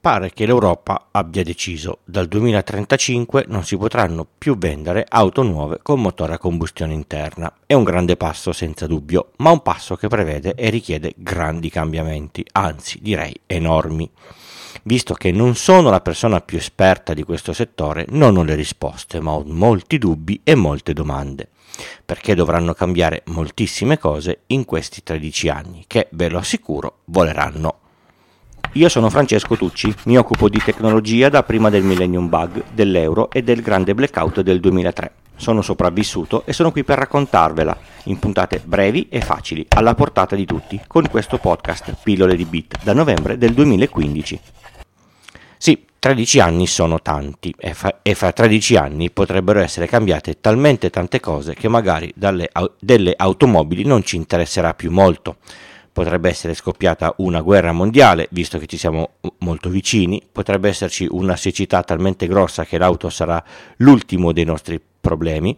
pare che l'Europa abbia deciso dal 2035 non si potranno più vendere auto nuove con motore a combustione interna. È un grande passo senza dubbio, ma un passo che prevede e richiede grandi cambiamenti, anzi direi enormi. Visto che non sono la persona più esperta di questo settore, non ho le risposte, ma ho molti dubbi e molte domande. Perché dovranno cambiare moltissime cose in questi 13 anni, che ve lo assicuro voleranno. Io sono Francesco Tucci, mi occupo di tecnologia da prima del Millennium Bug, dell'euro e del grande blackout del 2003. Sono sopravvissuto e sono qui per raccontarvela in puntate brevi e facili, alla portata di tutti, con questo podcast Pillole di Bit da novembre del 2015. Sì, 13 anni sono tanti e, fa- e, fra 13 anni potrebbero essere cambiate talmente tante cose che magari dalle delle automobili non ci interesserà più molto potrebbe essere scoppiata una guerra mondiale, visto che ci siamo molto vicini, potrebbe esserci una siccità talmente grossa che l'auto sarà l'ultimo dei nostri problemi,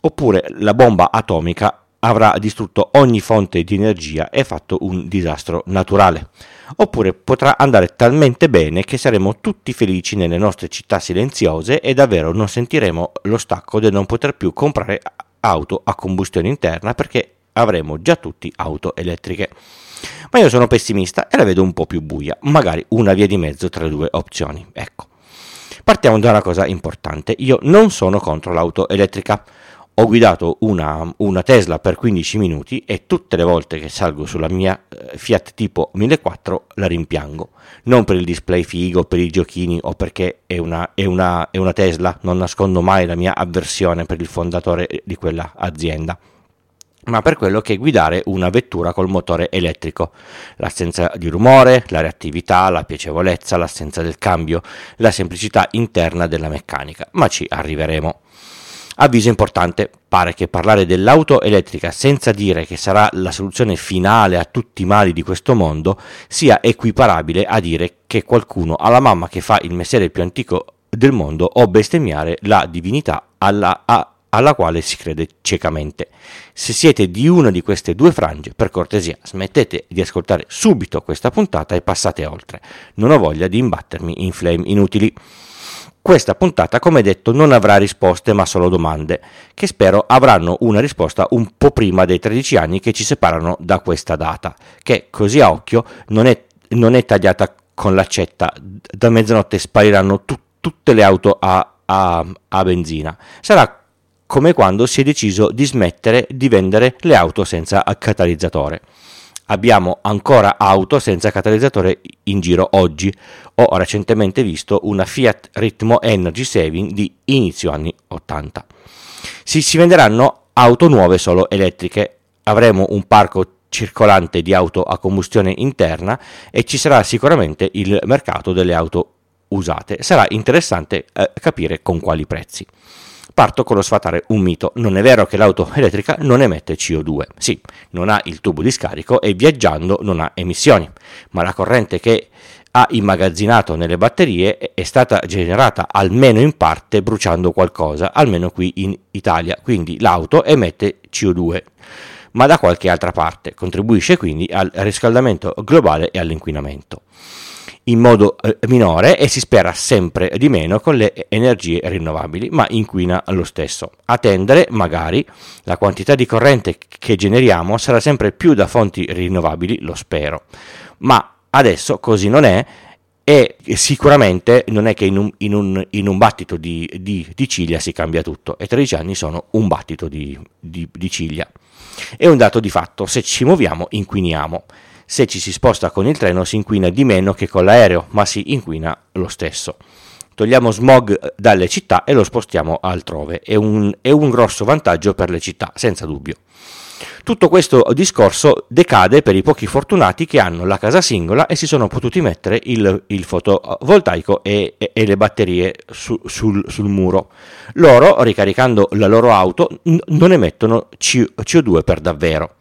oppure la bomba atomica avrà distrutto ogni fonte di energia e fatto un disastro naturale. Oppure potrà andare talmente bene che saremo tutti felici nelle nostre città silenziose e davvero non sentiremo lo stacco del non poter più comprare auto a combustione interna perché avremo già tutti auto elettriche. Ma io sono pessimista e la vedo un po' più buia, magari una via di mezzo tra le due opzioni. Ecco. Partiamo da una cosa importante, io non sono contro l'auto elettrica. Ho guidato una, una, Tesla per 15 minuti e tutte le volte che salgo sulla mia eh, Fiat tipo 1004 la rimpiango. Non per il display figo, per i giochini o perché è una, è una, è una Tesla, non nascondo mai la mia avversione per il fondatore di quella azienda ma per quello che è guidare una vettura col motore elettrico. L'assenza di rumore, la reattività, la piacevolezza, l'assenza del cambio, la semplicità interna della meccanica, ma ci arriveremo. Avviso importante, pare che parlare dell'auto elettrica senza dire che sarà la soluzione finale a tutti i mali di questo mondo sia equiparabile a dire che qualcuno ha la mamma che fa il mestiere più antico del mondo o bestemmiare la divinità alla, a, alla quale si crede ciecamente. Se siete di una di queste due frange, per cortesia, smettete di ascoltare subito questa puntata e passate oltre. Non ho voglia di imbattermi in flame inutili. Questa puntata, come detto, non avrà risposte ma solo domande, che spero avranno una risposta un po' prima dei 13 anni che ci separano da questa data, che così a occhio non è, non è tagliata con l'accetta, da mezzanotte spariranno tu, tutte le auto a, a, a benzina. Sarà come quando si è deciso di smettere di vendere le auto senza catalizzatore. Abbiamo ancora auto senza catalizzatore in giro oggi. Ho recentemente visto una Fiat Ritmo Energy Saving di inizio anni 80. Si, si venderanno auto nuove solo elettriche. Avremo un parco circolante di auto a combustione interna e ci sarà sicuramente il mercato delle auto usate. Sarà interessante eh, capire con quali prezzi. Parto con lo sfatare un mito. Non è vero che l'auto elettrica non emette CO2. Sì, non ha il tubo di scarico e viaggiando non ha emissioni, ma la corrente che ha immagazzinato nelle batterie è stata generata almeno in parte bruciando qualcosa, almeno qui in Italia. Quindi l'auto emette CO2 ma da qualche altra parte, contribuisce quindi al riscaldamento globale e all'inquinamento in modo eh, minore e si spera sempre di meno con le energie rinnovabili, ma inquina lo stesso. A tendere, magari, la quantità di corrente che generiamo sarà sempre più da fonti rinnovabili, lo spero. Ma adesso così non è e sicuramente non è che in un, in un, in un battito di, di, di, ciglia si cambia tutto e 13 anni sono un battito di, di ciglia. È un dato di fatto, se ci muoviamo inquiniamo se ci si sposta con il treno si inquina di meno che con l'aereo, ma si inquina lo stesso. Togliamo smog dalle città e lo spostiamo altrove. È un, è un grosso vantaggio per le città, senza dubbio. Tutto questo discorso decade per i pochi fortunati che hanno la casa singola e si sono potuti mettere il, il fotovoltaico e, e, e, le batterie su, sul, sul, muro. Loro, ricaricando la loro auto, n- non emettono CO2 per davvero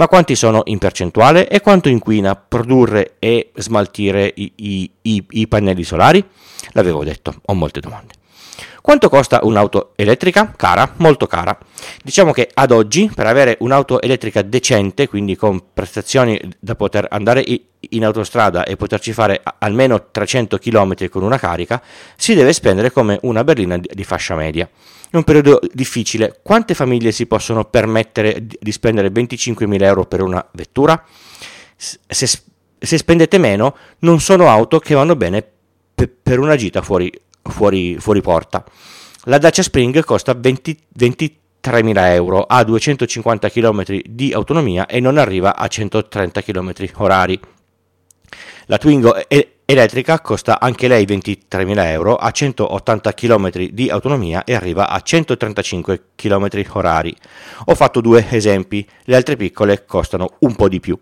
ma quanti sono in percentuale e quanto inquina produrre e smaltire i, i, i, i pannelli solari? L'avevo detto, ho molte domande. Quanto costa un'auto elettrica? Cara, molto cara. Diciamo che ad oggi per avere un'auto elettrica decente, quindi con prestazioni da poter andare in autostrada e poterci fare almeno 300 km con una carica, si deve spendere come una berlina di fascia media. È un periodo difficile. Quante famiglie si possono permettere di spendere 25.000 euro per una vettura? Se, se spendete meno, non sono auto che vanno bene per una gita fuori fuori, fuori porta. La Dacia Spring costa 20, 23.000 euro, ha 250 km di autonomia e non arriva a 130 km orari. La Twingo elettrica costa anche lei 23.000 euro, ha 180 km di autonomia e arriva a 135 km orari. Ho fatto due esempi, le altre piccole costano un po' di più.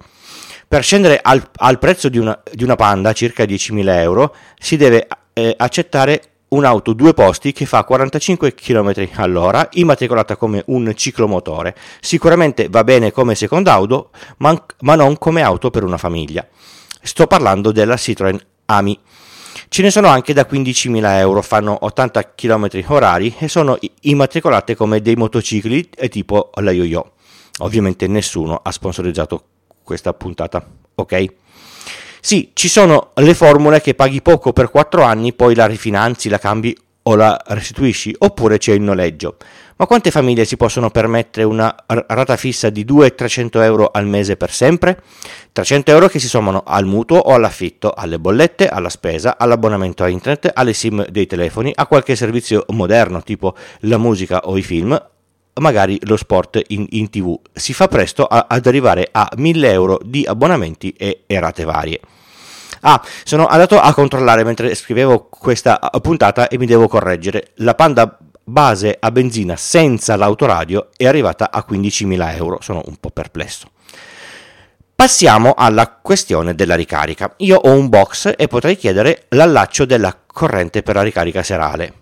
Per scendere al, al prezzo di una, di una, Panda, circa 10.000 euro, si deve eh, accettare un'auto due posti che fa 45 km all'ora, immatricolata come un ciclomotore. Sicuramente va bene come seconda auto, ma, ma non come auto per una famiglia. Sto parlando della Citroen Ami. Ce ne sono anche da 15.000 euro, fanno 80 km orari e sono immatricolate come dei motocicli tipo la yo-yo. Ovviamente nessuno ha sponsorizzato questa puntata, ok? Sì, ci sono le formule che paghi poco per 4 anni, poi la rifinanzi, la cambi o la restituisci, oppure c'è il noleggio. Ma quante famiglie si possono permettere una rata fissa di 200-300 euro al mese per sempre? 300 euro che si sommano al mutuo o all'affitto, alle bollette, alla spesa, all'abbonamento a internet, alle sim dei telefoni, a qualche servizio moderno tipo la musica o i film, magari lo sport in, in tv. Si fa presto a, ad arrivare a 1000 euro di abbonamenti e, e rate varie. Ah, sono andato a controllare mentre scrivevo questa puntata e mi devo correggere. La Panda base a benzina senza l'autoradio è arrivata a 15.000 euro. Sono un po' perplesso. Passiamo alla questione della ricarica. Io ho un box e potrei chiedere l'allaccio della corrente per la ricarica serale.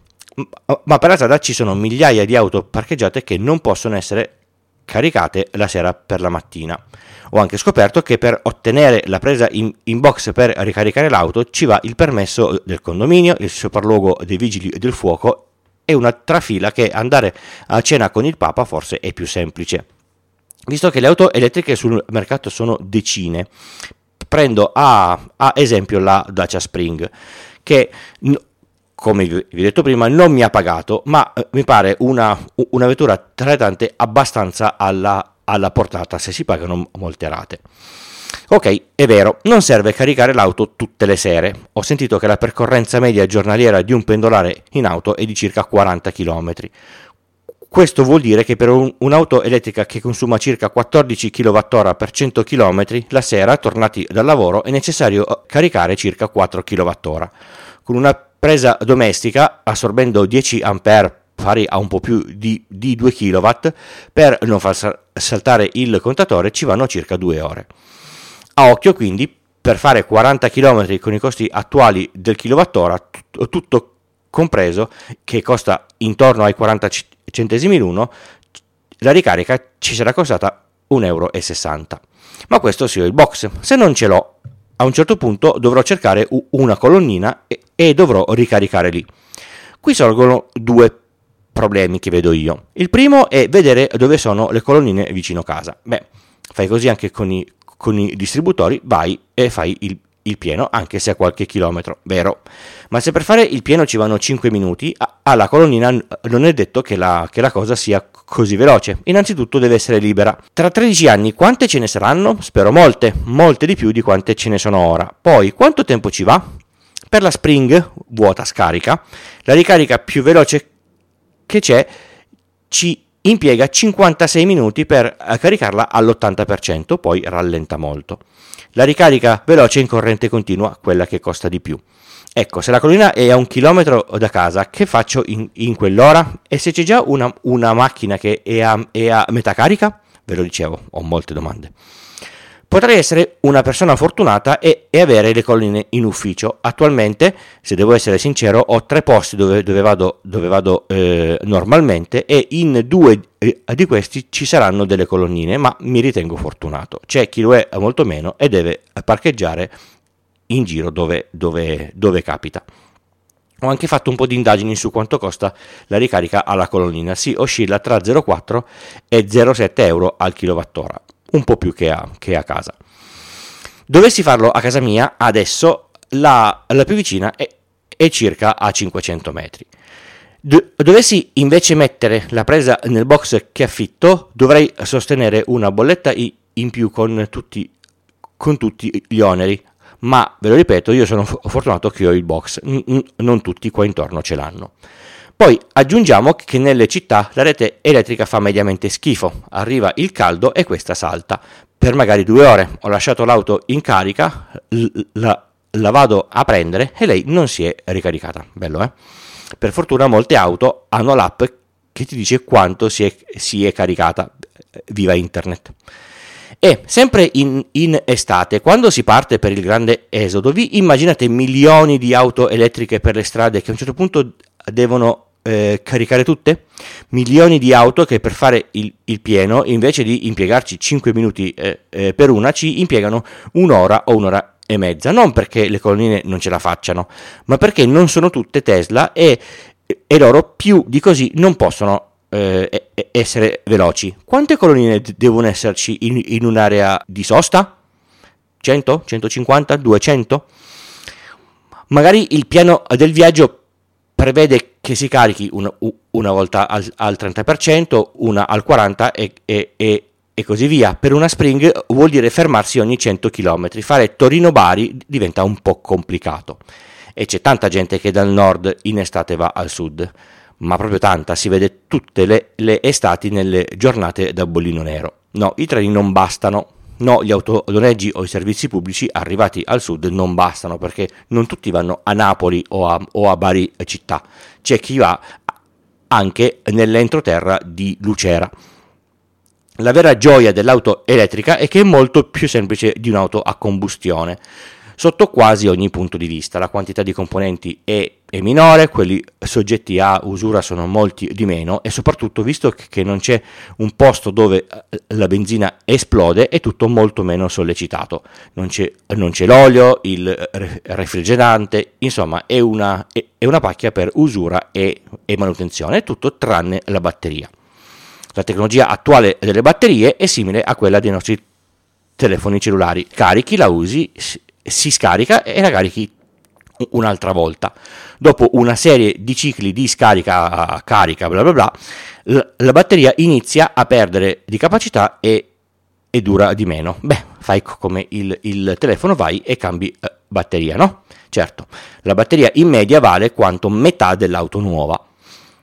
Ma per la strada ci sono migliaia di auto parcheggiate che non possono essere caricate la sera per la mattina. Ho anche scoperto che per ottenere la presa in, in, box per ricaricare l'auto ci va il permesso del condominio, il sopralluogo dei vigili del fuoco e una trafila che andare a cena con il Papa forse è più semplice. Visto che le auto elettriche sul mercato sono decine, prendo a, a esempio la Dacia Spring, che come vi ho detto prima, non mi ha pagato, ma eh, mi pare una, una vettura traletante abbastanza alla, alla portata se si pagano molte rate. Ok, è vero, non serve caricare l'auto tutte le sere. Ho sentito che la percorrenza media giornaliera di un pendolare in auto è di circa 40 km. Questo vuol dire che per un, un'auto elettrica che consuma circa 14 kWh per 100 km, la sera, tornati dal lavoro, è necessario eh, caricare circa 4 kWh. Con una presa domestica assorbendo 10 A pari a un po' più di, di 2 kW per non far saltare il contatore ci vanno circa 2 ore. A occhio quindi per fare 40 km con i costi attuali del kilowattora tutto, compreso che costa intorno ai 40 centesimi l'uno la ricarica ci sarà costata 1,60 euro. Ma questo sia il box. Se non ce l'ho a un certo punto dovrò cercare una colonnina e dovrò ricaricare lì. Qui sorgono due problemi che vedo io. Il primo è vedere dove sono le colonnine vicino casa. Beh, fai così anche con i, con i distributori, vai e fai il, il, pieno, anche se a qualche chilometro, vero? Ma se per fare il pieno ci vanno 5 minuti, alla colonnina non è detto che la, che la cosa sia così veloce. Innanzitutto deve essere libera. Tra 13 anni quante ce ne saranno? Spero molte, molte di più di quante ce ne sono ora. Poi, quanto tempo ci va? Per la Spring, vuota scarica, la ricarica più veloce che c'è ci impiega 56 minuti per caricarla all'80%, poi rallenta molto. La ricarica veloce in corrente continua, quella che costa di più. Ecco, se la collina è a un chilometro da casa, che faccio in, in quell'ora? E se c'è già una, una macchina che è a, è a metà carica? Ve lo dicevo, ho molte domande. Potrei essere una persona fortunata e, e, avere le colline in ufficio. Attualmente, se devo essere sincero, ho tre posti dove, dove vado, dove vado eh, normalmente e in due eh, di questi ci saranno delle colonnine, ma mi ritengo fortunato. C'è chi lo è molto meno e deve parcheggiare in giro dove, dove, dove capita. Ho anche fatto un po' di indagini su quanto costa la ricarica alla colonnina. Si oscilla tra 0,4 e 0,7 euro al kilowattora, un po' più che a, che a casa. Dovessi farlo a casa mia, adesso la, la più vicina è, è, circa a 500 metri. Do, dovessi invece mettere la presa nel box che affitto, dovrei sostenere una bolletta in più con tutti, con tutti gli oneri, ma ve lo ripeto, io sono fortunato che ho il box, non tutti qua intorno ce l'hanno. Poi aggiungiamo che nelle città la rete elettrica fa mediamente schifo, arriva il caldo e questa salta. Per magari due ore ho lasciato l'auto in carica, la, la vado a prendere e lei non si è ricaricata. Bello, eh? Per fortuna molte auto hanno l'app che ti dice quanto si è, si è caricata. Viva internet! E sempre in, in, estate, quando si parte per il grande esodo, vi immaginate milioni di auto elettriche per le strade che a un certo punto devono eh, caricare tutte? Milioni di auto che per fare il, il pieno, invece di impiegarci 5 minuti eh, eh, per una, ci impiegano un'ora o un'ora e mezza. Non perché le colonnine non ce la facciano, ma perché non sono tutte Tesla e, e loro più di così non possono eh, essere veloci. Quante colonnine devono esserci in, in un'area di sosta? 100? 150? 200? Magari il piano del viaggio prevede che si carichi una, una volta al, al, 30%, una al 40% e, e, e, e, così via. Per una Spring vuol dire fermarsi ogni 100 km. Fare Torino-Bari diventa un po' complicato. E c'è tanta gente che dal nord in estate va al sud ma proprio tanta, si vede tutte le, le estati nelle giornate da bollino nero. No, i treni non bastano, no, gli autonoleggi o i servizi pubblici arrivati al sud non bastano perché non tutti vanno a Napoli o a, o a Bari città, c'è chi va anche nell'entroterra di Lucera. La vera gioia dell'auto elettrica è che è molto più semplice di un'auto a combustione sotto quasi ogni punto di vista. La quantità di componenti è, è, minore, quelli soggetti a usura sono molti di meno e soprattutto visto che non c'è un posto dove eh, la benzina esplode è tutto molto meno sollecitato. Non c'è, non c'è l'olio, il refrigerante, insomma è una, è, una pacchia per usura e, e manutenzione, tutto tranne la batteria. La tecnologia attuale delle batterie è simile a quella dei nostri telefoni cellulari. Carichi, la usi, si scarica e la carichi un'altra volta. Dopo una serie di cicli di scarica, carica, bla bla bla, la batteria inizia a perdere di capacità e, e dura di meno. Beh, fai come il, il telefono, vai e cambi eh, batteria, no? Certo, la batteria in media vale quanto metà dell'auto nuova.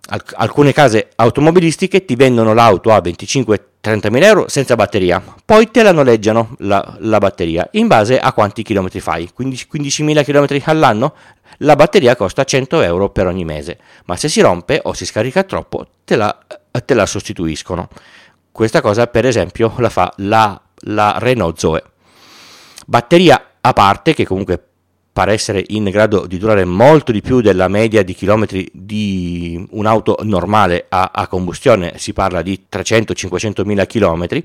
Alc- alcune case automobilistiche ti vendono l'auto a 25 30.000 euro senza batteria, poi te la noleggiano la, la batteria in base a quanti chilometri fai, 15, 15.000 km all'anno, la batteria costa 100 euro per ogni mese, ma se si rompe o si scarica troppo te la, te la sostituiscono. Questa cosa per esempio la fa la, la Renault Zoe. Batteria a parte che comunque pare essere in grado di durare molto di più della media di chilometri di un'auto normale a, a combustione, si parla di 300-500 mila chilometri,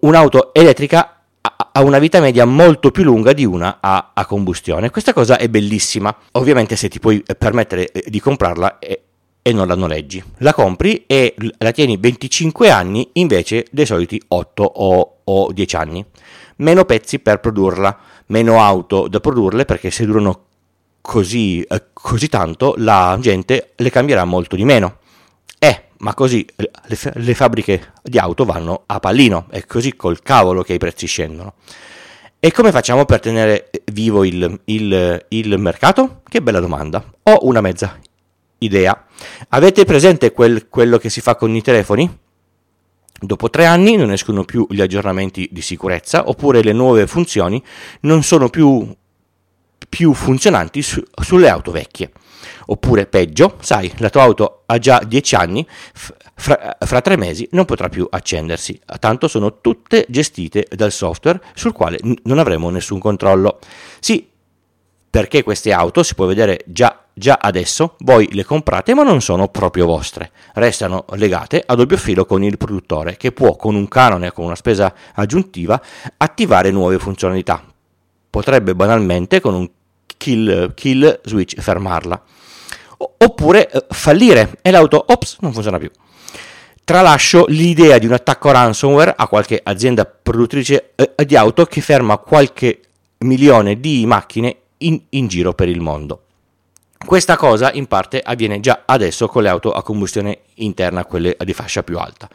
un'auto elettrica ha una vita media molto più lunga di una a, a, combustione. Questa cosa è bellissima, ovviamente se ti puoi permettere eh, di comprarla e, e non la noleggi. La compri e la tieni 25 anni invece dei soliti 8 o, o 10 anni. Meno pezzi per produrla meno auto da produrle perché se durano così, eh, così tanto la gente le cambierà molto di meno. Eh, ma così le, le, fabbriche di auto vanno a pallino, è così col cavolo che i prezzi scendono. E come facciamo per tenere vivo il, il, il mercato? Che bella domanda. Ho una mezza idea. Avete presente quel, quello che si fa con i telefoni? Dopo tre anni non escono più gli aggiornamenti di sicurezza oppure le nuove funzioni non sono più, più funzionanti su, sulle auto vecchie. Oppure peggio, sai, la tua auto ha già 10 anni, fra, fra tre mesi non potrà più accendersi, tanto sono tutte gestite dal software sul quale n- non avremo nessun controllo. Sì, perché queste auto, si può vedere già, già, adesso, voi le comprate ma non sono proprio vostre, restano legate a doppio filo con il produttore che può con un canone, con una spesa aggiuntiva, attivare nuove funzionalità. Potrebbe banalmente con un kill, kill switch, fermarla. oppure eh, fallire e l'auto, ops, non funziona più. Tralascio l'idea di un attacco ransomware a qualche azienda produttrice eh, di auto che ferma qualche milione di macchine in, in giro per il mondo. Questa cosa in parte avviene già adesso con le auto a combustione interna, quelle di fascia più alta,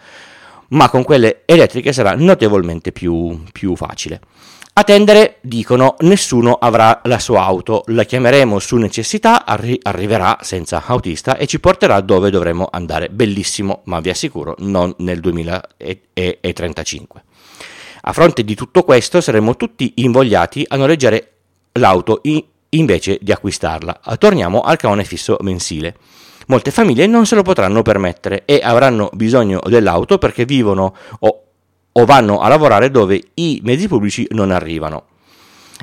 ma con quelle elettriche sarà notevolmente più, più facile. A tendere, dicono, nessuno avrà la sua auto, la chiameremo su necessità, arri- arriverà senza autista e ci porterà dove dovremo andare. Bellissimo, ma vi assicuro, non nel 2035. A fronte di tutto questo saremo tutti invogliati a noleggiare l'auto invece di acquistarla. Torniamo al canone fisso mensile. Molte famiglie non se lo potranno permettere e avranno bisogno dell'auto perché vivono o o vanno a lavorare dove i mezzi pubblici non arrivano.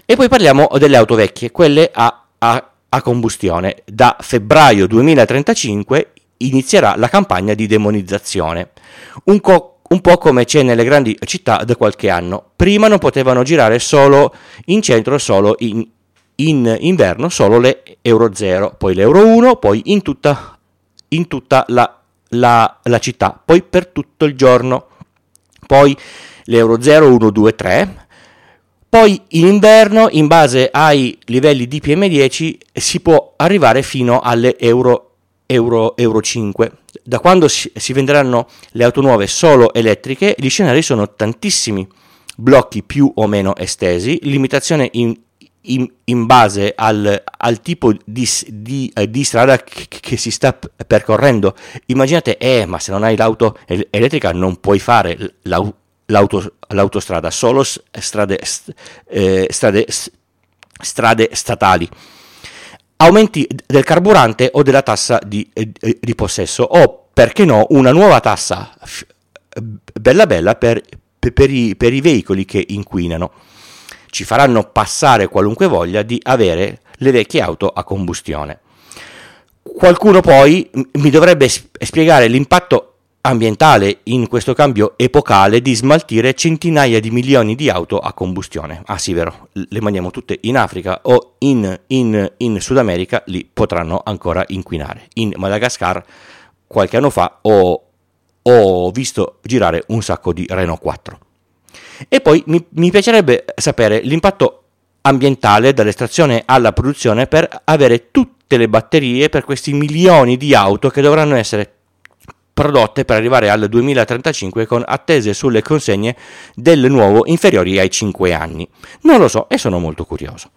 E poi parliamo delle auto vecchie, quelle a, a, a combustione. Da febbraio 2035 inizierà la campagna di demonizzazione. Un, co- un, po' come c'è nelle grandi città da qualche anno. Prima non potevano girare solo in centro, solo in, in inverno, solo le Euro 0, poi l'Euro 1, poi in tutta, in tutta la, la, la città, poi per tutto il giorno poi l'Euro 0, 1, 2, 3. Poi in inverno, in base ai livelli di PM10, si può arrivare fino alle Euro, Euro, Euro 5. Da quando si, si venderanno le auto nuove solo elettriche, gli scenari sono tantissimi blocchi più o meno estesi, limitazione in, in, in base al, al, tipo di, di, eh, di strada che, si sta percorrendo. Immaginate, eh, ma se non hai l'auto elettrica non puoi fare l'auto, l'auto, l'autostrada, solo strade, eh, strade, strade statali. Aumenti del carburante o della tassa di, eh, di possesso o, perché no, una nuova tassa bella bella per, per, i, per i veicoli che inquinano ci faranno passare qualunque voglia di avere le vecchie auto a combustione. Qualcuno poi mi dovrebbe spiegare l'impatto ambientale in questo cambio epocale di smaltire centinaia di milioni di auto a combustione. Ah sì, vero, le mandiamo tutte in Africa o in, in, in Sud America, lì potranno ancora inquinare. In Madagascar qualche anno fa ho, ho visto girare un sacco di Renault 4. E poi mi, mi piacerebbe sapere l'impatto ambientale dall'estrazione alla produzione per avere tutte le batterie per questi milioni di auto che dovranno essere prodotte per arrivare al 2035 con attese sulle consegne del nuovo inferiori ai 5 anni. Non lo so e sono molto curioso.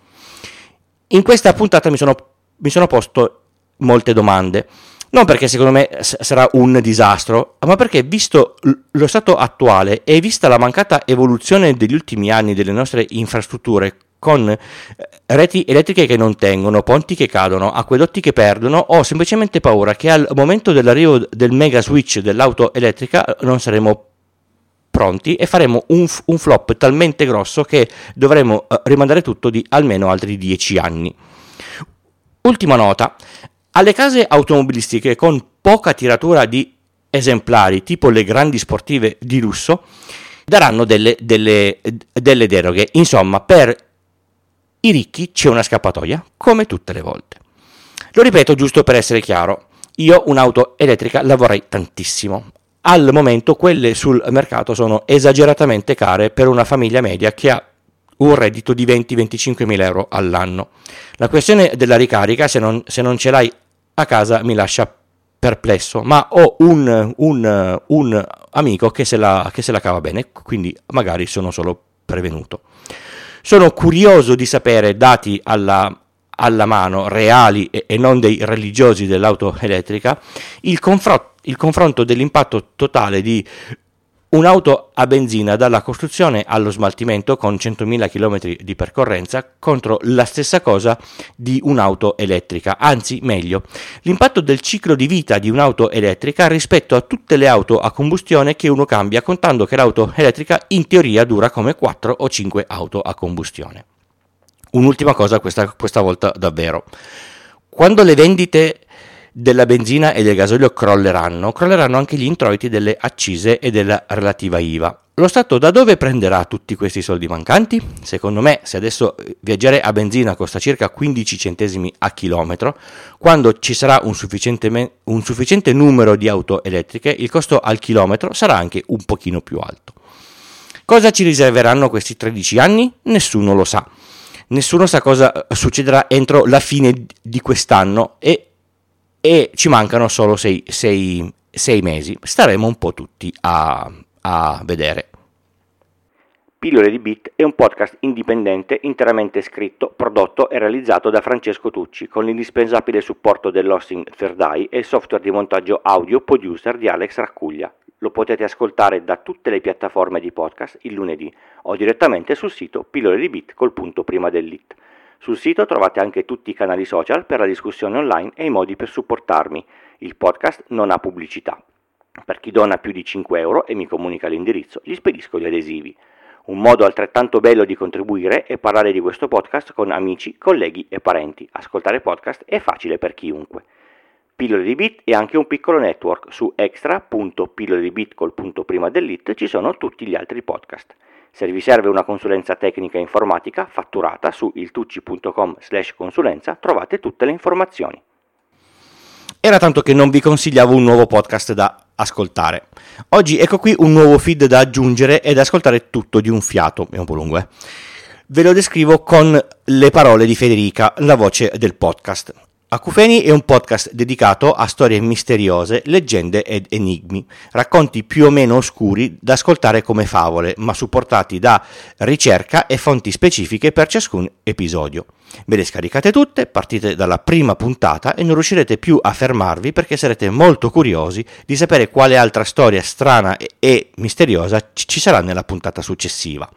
In questa puntata mi sono, mi sono posto molte domande. Non perché secondo me sarà un disastro, ma perché visto lo stato attuale e vista la mancata evoluzione degli ultimi anni delle nostre infrastrutture con eh, reti elettriche che non tengono, ponti che cadono, acquedotti che perdono, ho semplicemente paura che al momento dell'arrivo del mega switch dell'auto elettrica non saremo pronti e faremo un, un flop talmente grosso che dovremo eh, rimandare tutto di almeno altri 10 anni. Ultima nota, alle case automobilistiche con poca tiratura di esemplari, tipo le grandi sportive di lusso, daranno delle, delle, delle deroghe. Insomma, per i ricchi c'è una scappatoia, come tutte le volte. Lo ripeto giusto per essere chiaro, io un'auto elettrica la vorrei tantissimo. Al momento quelle sul mercato sono esageratamente care per una famiglia media che ha un reddito di 20-25 mila euro all'anno. La questione della ricarica, se non, se non ce l'hai a casa mi lascia perplesso, ma ho un, un, un amico che se, la, che se la cava bene, quindi magari sono solo prevenuto. Sono curioso di sapere, dati alla, alla mano, reali e, e, non dei religiosi dell'auto elettrica, il, confronto, il confronto dell'impatto totale di Un'auto a benzina dalla costruzione allo smaltimento con 100.000 km di percorrenza contro la stessa cosa di un'auto elettrica, anzi meglio, l'impatto del ciclo di vita di un'auto elettrica rispetto a tutte le auto a combustione che uno cambia, contando che l'auto elettrica in teoria dura come 4 o 5 auto a combustione. Un'ultima cosa questa, questa volta davvero. Quando le vendite della benzina e del gasolio crolleranno, crolleranno anche gli introiti delle accise e della relativa IVA. lo Stato da dove prenderà tutti questi soldi mancanti? Secondo me, se adesso viaggiare a benzina costa circa 15 centesimi a chilometro, quando ci sarà un sufficiente, un sufficiente numero di auto elettriche, il costo al chilometro sarà anche un pochino più alto. Cosa ci riserveranno questi 13 anni? Nessuno lo sa. Nessuno sa cosa succederà entro la fine di quest'anno e, e ci mancano solo 6 mesi. Staremo un po' tutti a, a vedere. Pillole di Bit è un podcast indipendente interamente scritto, prodotto e realizzato da Francesco Tucci con l'indispensabile supporto dell'hosting Third Eye e il software di montaggio audio producer di Alex Raccuglia. Lo potete ascoltare da tutte le piattaforme di podcast il lunedì o direttamente sul sito pillole di Bit col punto prima dell'it. Sul sito trovate anche tutti i canali social per la discussione online e i modi per supportarmi. Il podcast non ha pubblicità. Per chi dona più di 5 euro e mi comunica l'indirizzo, gli spedisco gli adesivi. Un modo altrettanto bello di contribuire è parlare di questo podcast con amici, colleghi e parenti. Ascoltare podcast è facile per chiunque. Pillole di Bit è anche un piccolo network. Su extra.pillole di Bit col punto prima dell'it ci sono tutti gli altri podcast. Se vi serve una consulenza tecnica informatica fatturata su iltucci.com slash consulenza trovate tutte le informazioni. Era tanto che non vi consigliavo un nuovo podcast da ascoltare. Oggi ecco qui un nuovo feed da aggiungere e da ascoltare tutto di un fiato, è un po' lungo eh. Ve lo descrivo con le parole di Federica, la voce del podcast. Acufeni è un podcast dedicato a storie misteriose, leggende ed enigmi, racconti più o meno oscuri da ascoltare come favole, ma supportati da ricerca e fonti specifiche per ciascun episodio. Ve le scaricate tutte, partite dalla prima puntata e non riuscirete più a fermarvi perché sarete molto curiosi di sapere quale altra storia strana e misteriosa ci sarà nella puntata successiva.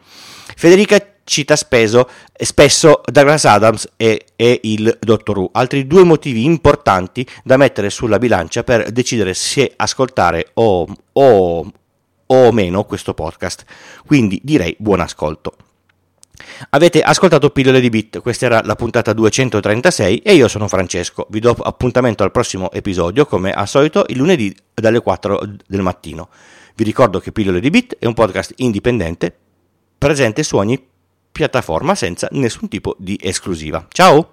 Federica cita speso, spesso Douglas Adams e, e, il Dottor Who, altri due motivi importanti da mettere sulla bilancia per decidere se ascoltare o, o, o meno questo podcast. Quindi direi buon ascolto. Avete ascoltato Pillole di Bit, questa era la puntata 236 e io sono Francesco. Vi do appuntamento al prossimo episodio, come al solito, il lunedì dalle 4 del mattino. Vi ricordo che Pillole di Bit è un podcast indipendente presente su ogni piattaforma senza nessun tipo di esclusiva. Ciao!